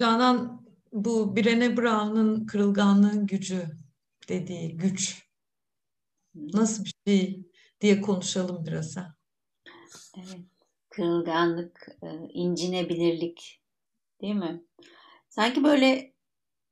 Canan bu Brené Brown'un kırılganlığın gücü dediği güç nasıl bir şey diye konuşalım biraz ha. Evet. Kırılganlık, e, incinebilirlik değil mi? Sanki böyle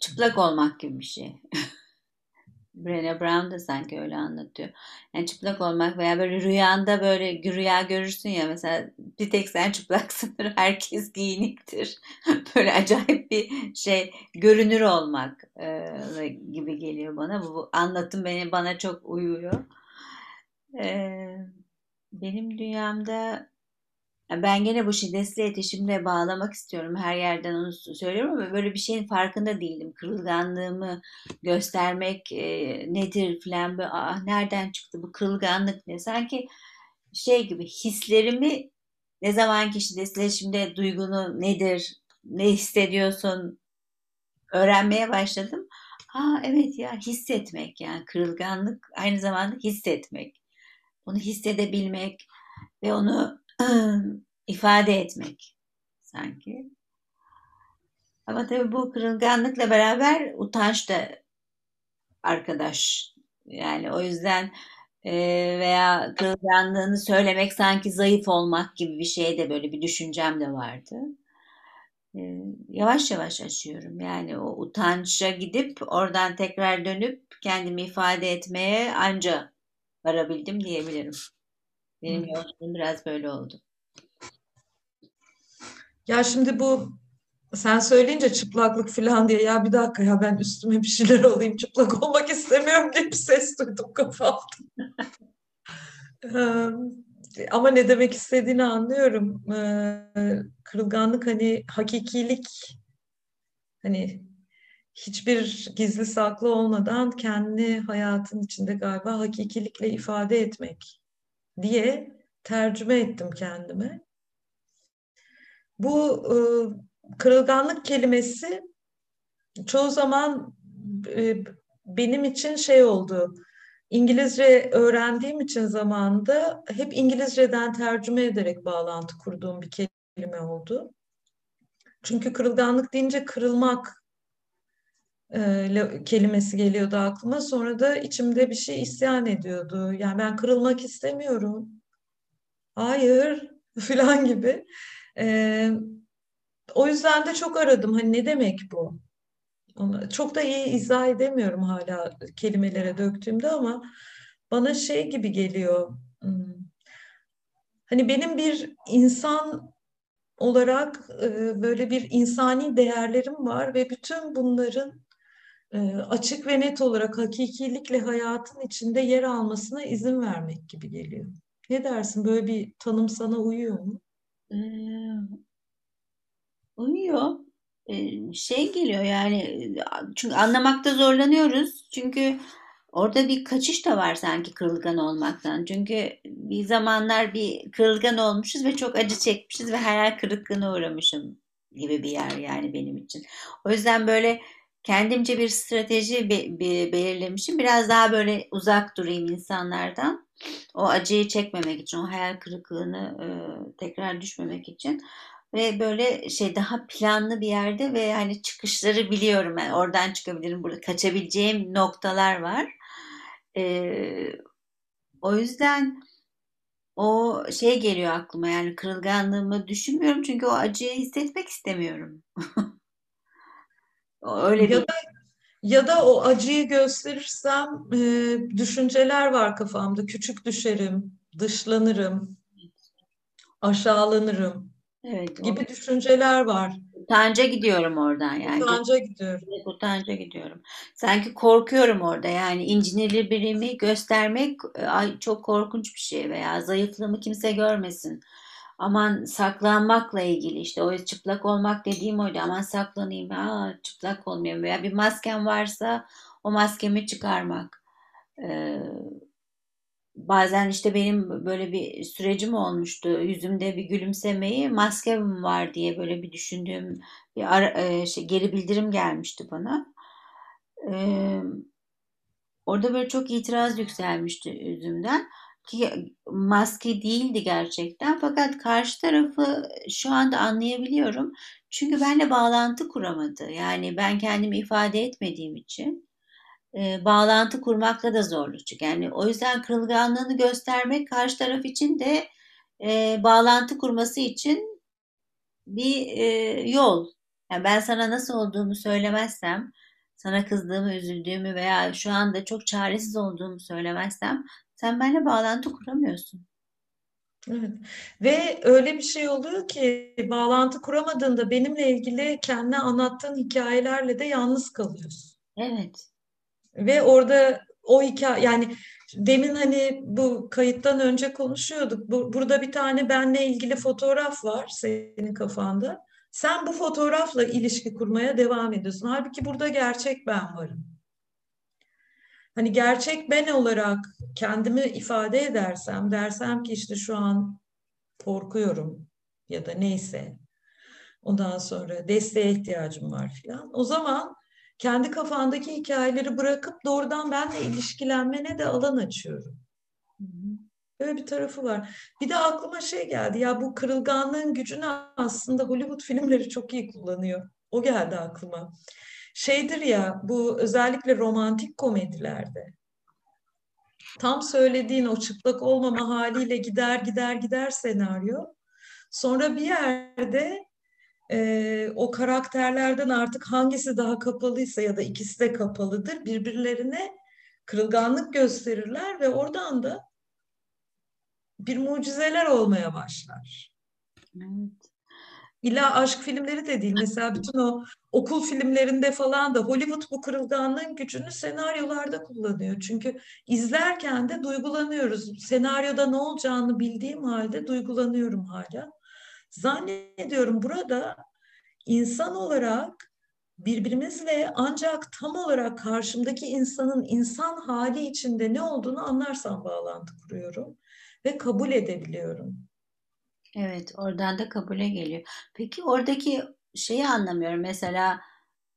çıplak olmak gibi bir şey. Brené Brown da sanki öyle anlatıyor. Yani çıplak olmak veya böyle rüyanda böyle rüya görürsün ya mesela bir tek sen çıplaksındır herkes giyiniktir. böyle acayip bir şey görünür olmak e, gibi geliyor bana. Bu, bu anlatım beni bana çok uyuyor. E, benim dünyamda ben gene bu şiddetli iletişimle bağlamak istiyorum. Her yerden onu söylüyorum ama böyle bir şeyin farkında değildim. Kırılganlığımı göstermek e, nedir filan. Böyle, ah, nereden çıktı bu kırılganlık ne? Sanki şey gibi hislerimi ne zamanki şiddetli iletişimde duygunu nedir, ne hissediyorsun öğrenmeye başladım. Ha evet ya hissetmek yani kırılganlık aynı zamanda hissetmek. Onu hissedebilmek ve onu ifade etmek sanki. Ama tabii bu kırılganlıkla beraber utanç da arkadaş. Yani o yüzden e, veya kırılganlığını söylemek sanki zayıf olmak gibi bir şey de böyle bir düşüncem de vardı. E, yavaş yavaş açıyorum. Yani o utança gidip oradan tekrar dönüp kendimi ifade etmeye anca varabildim diyebilirim. Benim yolculuğum biraz böyle oldu. Ya şimdi bu sen söyleyince çıplaklık falan diye ya bir dakika ya ben üstüme bir şeyler alayım çıplak olmak istemiyorum diye bir ses duydum kafamda. Ama ne demek istediğini anlıyorum. Kırılganlık hani hakikilik hani hiçbir gizli saklı olmadan kendi hayatın içinde galiba hakikilikle ifade etmek diye tercüme ettim kendime. Bu e, kırılganlık kelimesi çoğu zaman e, benim için şey oldu. İngilizce öğrendiğim için zamanında hep İngilizceden tercüme ederek bağlantı kurduğum bir kelime oldu. Çünkü kırılganlık deyince kırılmak e, kelimesi geliyordu aklıma. Sonra da içimde bir şey isyan ediyordu. Yani ben kırılmak istemiyorum. Hayır filan gibi. E, o yüzden de çok aradım. Hani ne demek bu? Çok da iyi izah edemiyorum hala kelimelere döktüğümde ama bana şey gibi geliyor. Hmm, hani benim bir insan olarak e, böyle bir insani değerlerim var ve bütün bunların e, açık ve net olarak hakikilikle hayatın içinde yer almasına izin vermek gibi geliyor. Ne dersin? Böyle bir tanım sana uyuyor mu? Uyuyor. Şey geliyor yani çünkü anlamakta zorlanıyoruz. Çünkü orada bir kaçış da var sanki kırılgan olmaktan. Çünkü bir zamanlar bir kırılgan olmuşuz ve çok acı çekmişiz ve hayal kırıklığına uğramışım gibi bir yer yani benim için. O yüzden böyle kendimce bir strateji be- be- belirlemişim. Biraz daha böyle uzak durayım insanlardan. O acıyı çekmemek için, o hayal kırıklığını e, tekrar düşmemek için ve böyle şey daha planlı bir yerde ve hani çıkışları biliyorum. Yani oradan çıkabilirim, burada kaçabileceğim noktalar var. E, o yüzden o şey geliyor aklıma yani kırılganlığımı düşünmüyorum çünkü o acıyı hissetmek istemiyorum. Öyle ya bir... da ya da o acıyı gösterirsem e, düşünceler var kafamda. Küçük düşerim, dışlanırım, aşağılanırım evet, gibi o... düşünceler var. Utanca gidiyorum oradan yani. Utanca gidiyorum. Utanca gidiyorum. Sanki korkuyorum orada yani incinirli birimi göstermek ay çok korkunç bir şey veya zayıflığımı kimse görmesin aman saklanmakla ilgili işte o çıplak olmak dediğim oydu. Aman saklanayım aa, çıplak olmayayım veya bir maskem varsa o maskemi çıkarmak. Ee, bazen işte benim böyle bir sürecim olmuştu. Yüzümde bir gülümsemeyi maskem var diye böyle bir düşündüğüm bir ara, e, şey, geri bildirim gelmişti bana. Ee, orada böyle çok itiraz yükselmişti yüzümden ki maske değildi gerçekten. Fakat karşı tarafı şu anda anlayabiliyorum. Çünkü benimle bağlantı kuramadı. Yani ben kendimi ifade etmediğim için e, bağlantı kurmakta da zorluk. Yani o yüzden kırılganlığını göstermek karşı taraf için de e, bağlantı kurması için bir e, yol. Yani ben sana nasıl olduğumu söylemezsem, sana kızdığımı, üzüldüğümü veya şu anda çok çaresiz olduğumu söylemezsem sen benimle bağlantı kuramıyorsun. Evet. Ve öyle bir şey oluyor ki bağlantı kuramadığında benimle ilgili kendi anlattığın hikayelerle de yalnız kalıyorsun. Evet. Ve orada o hikaye yani demin hani bu kayıttan önce konuşuyorduk. Bu, burada bir tane benle ilgili fotoğraf var senin kafanda. Sen bu fotoğrafla ilişki kurmaya devam ediyorsun. Halbuki burada gerçek ben varım. Hani gerçek ben olarak kendimi ifade edersem, dersem ki işte şu an korkuyorum ya da neyse. Ondan sonra desteğe ihtiyacım var filan. O zaman kendi kafandaki hikayeleri bırakıp doğrudan benle ilişkilenmene de alan açıyorum. Böyle bir tarafı var. Bir de aklıma şey geldi. Ya bu kırılganlığın gücünü aslında Hollywood filmleri çok iyi kullanıyor. O geldi aklıma. Şeydir ya bu özellikle romantik komedilerde tam söylediğin o çıplak olmama haliyle gider gider gider senaryo. Sonra bir yerde e, o karakterlerden artık hangisi daha kapalıysa ya da ikisi de kapalıdır birbirlerine kırılganlık gösterirler ve oradan da bir mucizeler olmaya başlar. Evet. İlla aşk filmleri de değil. Mesela bütün o okul filmlerinde falan da Hollywood bu kırılganlığın gücünü senaryolarda kullanıyor. Çünkü izlerken de duygulanıyoruz. Senaryoda ne olacağını bildiğim halde duygulanıyorum hala. Zannediyorum burada insan olarak birbirimizle ancak tam olarak karşımdaki insanın insan hali içinde ne olduğunu anlarsam bağlantı kuruyorum ve kabul edebiliyorum. Evet, oradan da kabule geliyor. Peki oradaki şeyi anlamıyorum. Mesela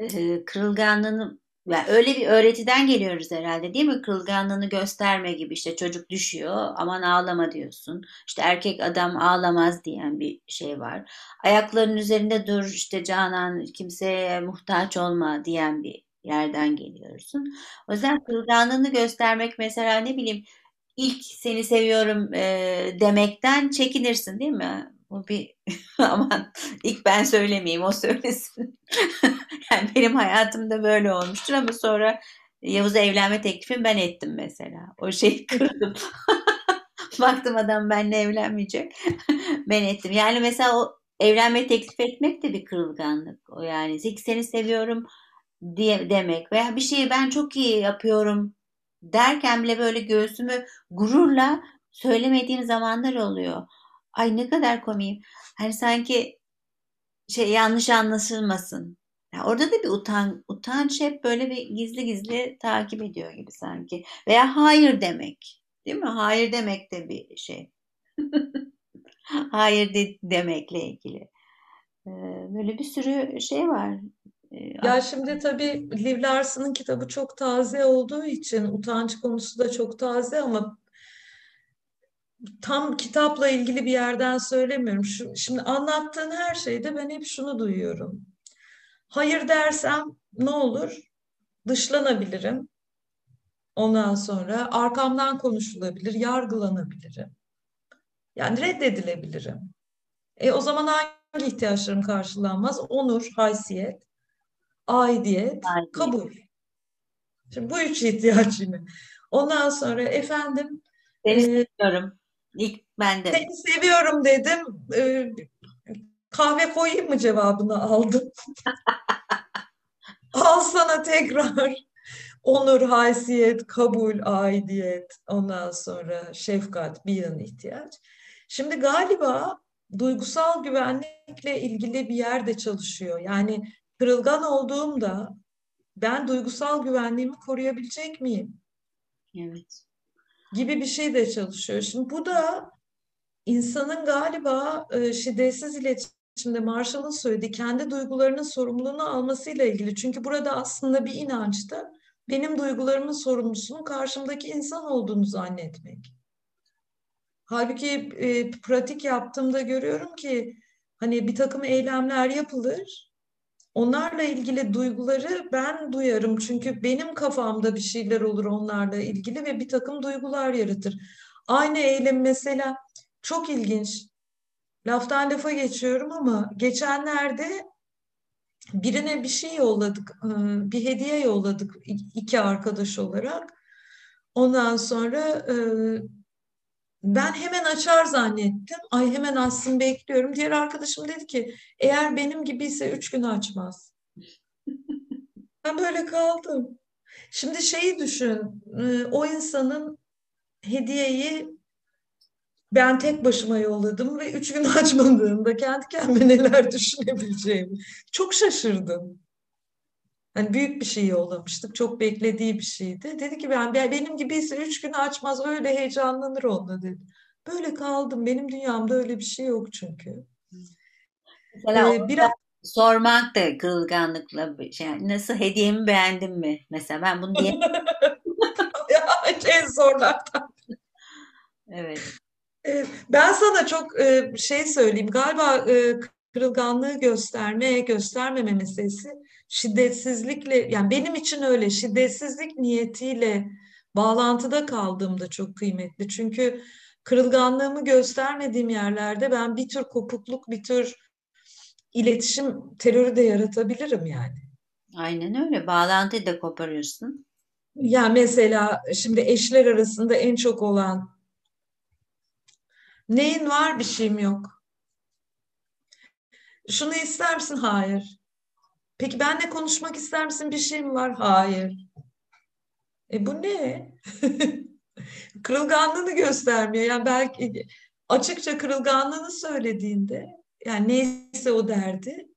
e, kırılganlığını yani öyle bir öğretiden geliyoruz herhalde değil mi? Kırılganlığını gösterme gibi işte çocuk düşüyor aman ağlama diyorsun. İşte erkek adam ağlamaz diyen bir şey var. Ayaklarının üzerinde dur işte Canan kimseye muhtaç olma diyen bir yerden geliyorsun. O yüzden kırılganlığını göstermek mesela ne bileyim ilk seni seviyorum e, demekten çekinirsin değil mi? Bu bir aman ilk ben söylemeyeyim o söylesin. yani benim hayatımda böyle olmuştur ama sonra Yavuz'a evlenme teklifini ben ettim mesela. O şeyi kırdım. Baktım adam benimle evlenmeyecek. ben ettim. Yani mesela o evlenme teklif etmek de bir kırılganlık. O yani ilk seni seviyorum diye demek veya bir şeyi ben çok iyi yapıyorum derken bile böyle göğsümü gururla söylemediğim zamanlar oluyor. Ay ne kadar komiyim. Hani sanki şey yanlış anlaşılmasın. Yani orada da bir utan, utanç hep böyle bir gizli gizli takip ediyor gibi sanki. Veya hayır demek. Değil mi? Hayır demek de bir şey. hayır de, demekle ilgili. Böyle bir sürü şey var. Ya şimdi tabii Liv Larson'ın kitabı çok taze olduğu için utanç konusu da çok taze ama tam kitapla ilgili bir yerden söylemiyorum. Şu, şimdi anlattığın her şeyde ben hep şunu duyuyorum. Hayır dersem ne olur? Dışlanabilirim. Ondan sonra arkamdan konuşulabilir, yargılanabilirim. Yani reddedilebilirim. E o zaman hangi ihtiyaçlarım karşılanmaz? Onur, haysiyet aidiyet, aidiyet. kabul. Şimdi bu üç ihtiyaç yine. Ondan sonra efendim seni e, seviyorum. İlk ben de. Seni seviyorum dedim. E, kahve koyayım mı cevabını aldım. Al sana tekrar onur, haysiyet, kabul, aidiyet, ondan sonra şefkat, bir yan ihtiyaç. Şimdi galiba duygusal güvenlikle ilgili bir yerde çalışıyor. Yani kırılgan olduğumda ben duygusal güvenliğimi koruyabilecek miyim? Evet. Gibi bir şey de çalışıyor. Şimdi bu da insanın galiba e, şiddetsiz iletişimde Marshall'ın söylediği kendi duygularının sorumluluğunu almasıyla ilgili. Çünkü burada aslında bir inançta benim duygularımın sorumlusunun karşımdaki insan olduğunu zannetmek. Halbuki e, pratik yaptığımda görüyorum ki Hani bir takım eylemler yapılır. Onlarla ilgili duyguları ben duyarım. Çünkü benim kafamda bir şeyler olur onlarla ilgili ve bir takım duygular yaratır. Aynı eylem mesela çok ilginç. Laftan lafa geçiyorum ama geçenlerde birine bir şey yolladık, e, bir hediye yolladık iki arkadaş olarak. Ondan sonra e, ben hemen açar zannettim. Ay hemen açsın bekliyorum. Diğer arkadaşım dedi ki eğer benim gibiyse üç gün açmaz. Ben böyle kaldım. Şimdi şeyi düşün. E, o insanın hediyeyi ben tek başıma yolladım ve üç gün açmadığımda kendi kendime neler düşünebileceğimi çok şaşırdım. Hani büyük bir şey yollamıştık. Çok beklediği bir şeydi. Dedi ki ben benim gibiyse üç gün açmaz öyle heyecanlanır onunla dedi. Böyle kaldım. Benim dünyamda öyle bir şey yok çünkü. Mesela ee, biraz sormak da kırılganlıkla şey, nasıl hediyemi beğendin mi? Mesela ben bunu diye en zorlardan. Evet. Ben sana çok şey söyleyeyim. Galiba kırılganlığı gösterme, göstermeme meselesi şiddetsizlikle yani benim için öyle şiddetsizlik niyetiyle bağlantıda kaldığımda çok kıymetli. Çünkü kırılganlığımı göstermediğim yerlerde ben bir tür kopukluk, bir tür iletişim terörü de yaratabilirim yani. Aynen öyle. Bağlantıyı da koparıyorsun. Ya mesela şimdi eşler arasında en çok olan neyin var bir şeyim yok. Şunu ister misin? Hayır. Peki benle konuşmak ister misin? Bir şey mi var? Hayır. E bu ne? kırılganlığını göstermiyor. Yani belki açıkça kırılganlığını söylediğinde yani neyse o derdi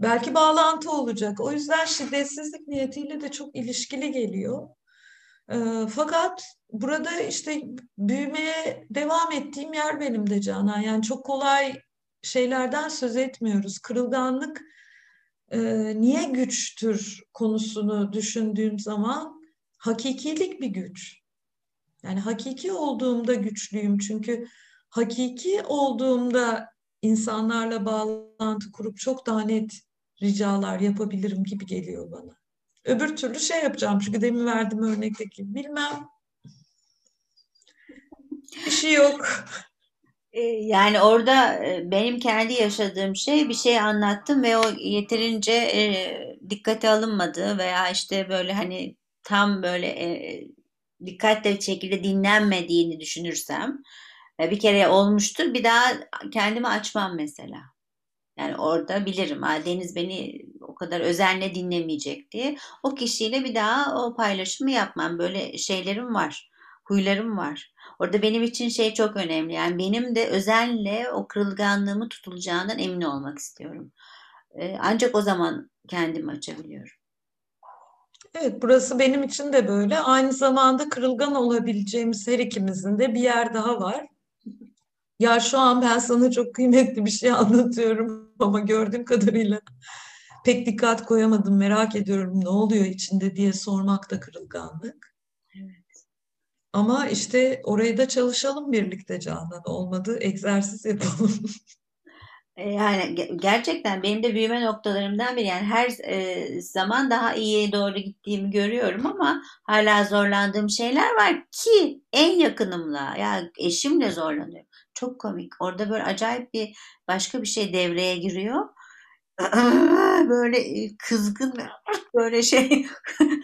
belki bağlantı olacak. O yüzden şiddetsizlik niyetiyle de çok ilişkili geliyor. E, fakat burada işte büyümeye devam ettiğim yer benim de Canan. Yani çok kolay şeylerden söz etmiyoruz. Kırılganlık e, niye güçtür konusunu düşündüğüm zaman hakikilik bir güç. Yani hakiki olduğumda güçlüyüm çünkü hakiki olduğumda insanlarla bağlantı kurup çok daha net ricalar yapabilirim gibi geliyor bana. Öbür türlü şey yapacağım çünkü demin verdim örnekteki bilmem. Bir şey yok. Ee, yani orada e, benim kendi yaşadığım şey bir şey anlattım ve o yeterince e, dikkate alınmadı veya işte böyle hani tam böyle e, dikkatle bir şekilde dinlenmediğini düşünürsem bir kere olmuştur bir daha kendimi açmam mesela. Yani orada bilirim ha, Deniz beni o kadar özenle dinlemeyecek diye. O kişiyle bir daha o paylaşımı yapmam. Böyle şeylerim var, huylarım var. Orada benim için şey çok önemli. Yani benim de özenle o kırılganlığımı tutulacağından emin olmak istiyorum. Ee, ancak o zaman kendimi açabiliyorum. Evet, burası benim için de böyle. Aynı zamanda kırılgan olabileceğimiz her ikimizin de bir yer daha var. Ya şu an ben sana çok kıymetli bir şey anlatıyorum ama gördüğüm kadarıyla pek dikkat koyamadım. Merak ediyorum ne oluyor içinde diye sormak da kırılganlık. Evet. Ama işte orayı da çalışalım birlikte Canan. Olmadı egzersiz yapalım. E, yani gerçekten benim de büyüme noktalarımdan biri. Yani her e, zaman daha iyiye doğru gittiğimi görüyorum ama hala zorlandığım şeyler var ki en yakınımla yani eşimle zorlanıyorum. Çok komik. Orada böyle acayip bir başka bir şey devreye giriyor. Böyle e, kızgın böyle şey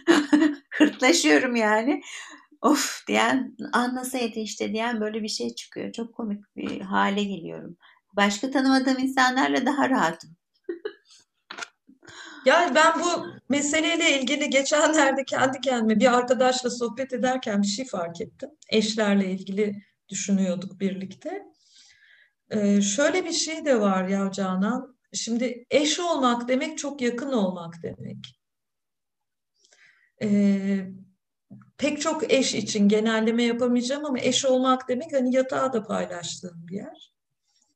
hırtlaşıyorum yani. Of diyen anlasaydı işte diyen böyle bir şey çıkıyor. Çok komik bir hale geliyorum. Başka tanımadığım insanlarla daha rahatım. Yani ben bu meseleyle ilgili geçenlerde kendi kendime bir arkadaşla sohbet ederken bir şey fark ettim. Eşlerle ilgili düşünüyorduk birlikte. Ee, şöyle bir şey de var ya Canan. Şimdi eş olmak demek çok yakın olmak demek. Ee, pek çok eş için genelleme yapamayacağım ama eş olmak demek hani yatağı da paylaştığım bir yer.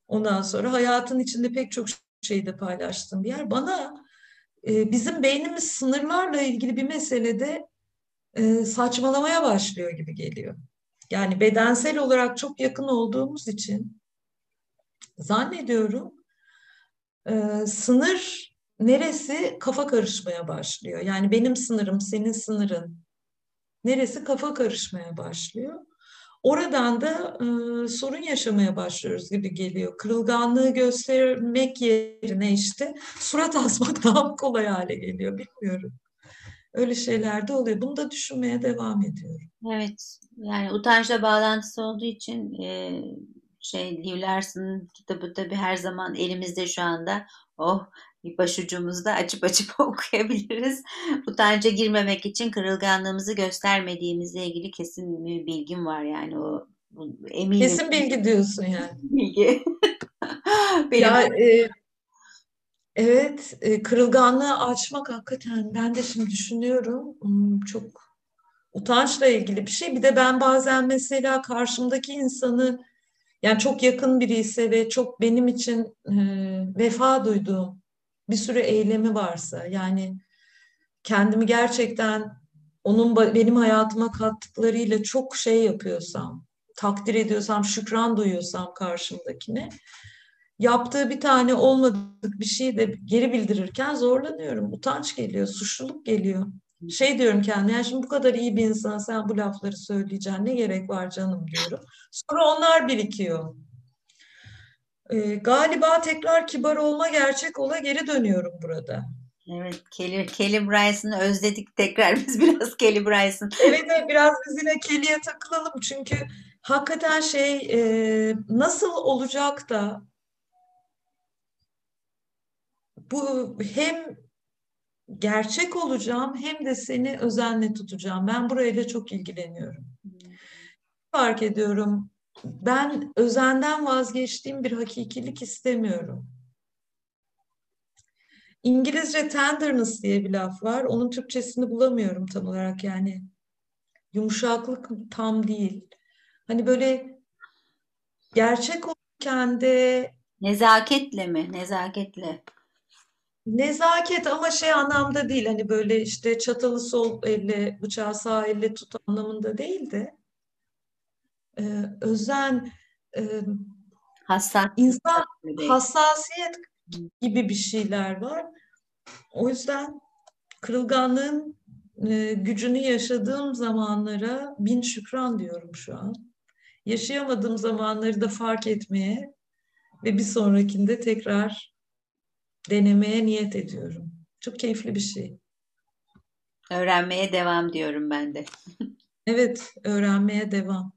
Ondan sonra hayatın içinde pek çok şeyi de paylaştığım bir yer. Bana e, bizim beynimiz sınırlarla ilgili bir meselede e, saçmalamaya başlıyor gibi geliyor. Yani bedensel olarak çok yakın olduğumuz için zannediyorum e, sınır neresi kafa karışmaya başlıyor. Yani benim sınırım, senin sınırın neresi kafa karışmaya başlıyor. Oradan da e, sorun yaşamaya başlıyoruz gibi geliyor. Kırılganlığı göstermek yerine işte surat asmak daha kolay hale geliyor. Bilmiyorum. Öyle şeyler de oluyor. Bunu da düşünmeye devam ediyorum. Evet. Yani utançla bağlantısı olduğu için e, şey Liv Larson'ın kitabı tabii her zaman elimizde şu anda. Oh bir başucumuzda açıp açıp okuyabiliriz. Utanca girmemek için kırılganlığımızı göstermediğimizle ilgili kesin bir bilgim var yani o eminim. Kesin bilgi diyorsun yani. Bilgi. Benim ya, e, evet e, kırılganlığı açmak hakikaten ben de şimdi düşünüyorum hmm, çok utançla ilgili bir şey. Bir de ben bazen mesela karşımdaki insanı yani çok yakın biri ise ve çok benim için e, vefa duyduğum bir sürü eylemi varsa yani kendimi gerçekten onun benim hayatıma kattıklarıyla çok şey yapıyorsam, takdir ediyorsam, şükran duyuyorsam karşımdakine yaptığı bir tane olmadık bir şeyi de geri bildirirken zorlanıyorum. Utanç geliyor, suçluluk geliyor. Şey diyorum kendime, yani şimdi bu kadar iyi bir insan sen bu lafları söyleyeceksin ne gerek var canım diyorum. Sonra onlar birikiyor. E, galiba tekrar kibar olma gerçek ola geri dönüyorum burada. Evet, Kelly, Kelly Bryson'ı özledik tekrar biz biraz Kelly Bryson. Evet, biraz biz yine Kelly'ye takılalım çünkü hakikaten şey e, nasıl olacak da bu hem gerçek olacağım hem de seni özenle tutacağım. Ben burayla çok ilgileniyorum. Hmm. Fark ediyorum ben özenden vazgeçtiğim bir hakikilik istemiyorum. İngilizce tenderness diye bir laf var. Onun Türkçesini bulamıyorum tam olarak yani. Yumuşaklık tam değil. Hani böyle gerçek olurken de nezaketle mi? Nezaketle. Nezaket ama şey anlamda değil. Hani böyle işte çatalı sol elle, bıçağı sağ elle tut anlamında değil de e, özen, e, Hassas. insan hassasiyet gibi bir şeyler var. O yüzden kırılganlığın e, gücünü yaşadığım zamanlara bin şükran diyorum şu an. Yaşayamadığım zamanları da fark etmeye ve bir sonrakinde tekrar denemeye niyet ediyorum. Çok keyifli bir şey. Öğrenmeye devam diyorum ben de. evet, öğrenmeye devam.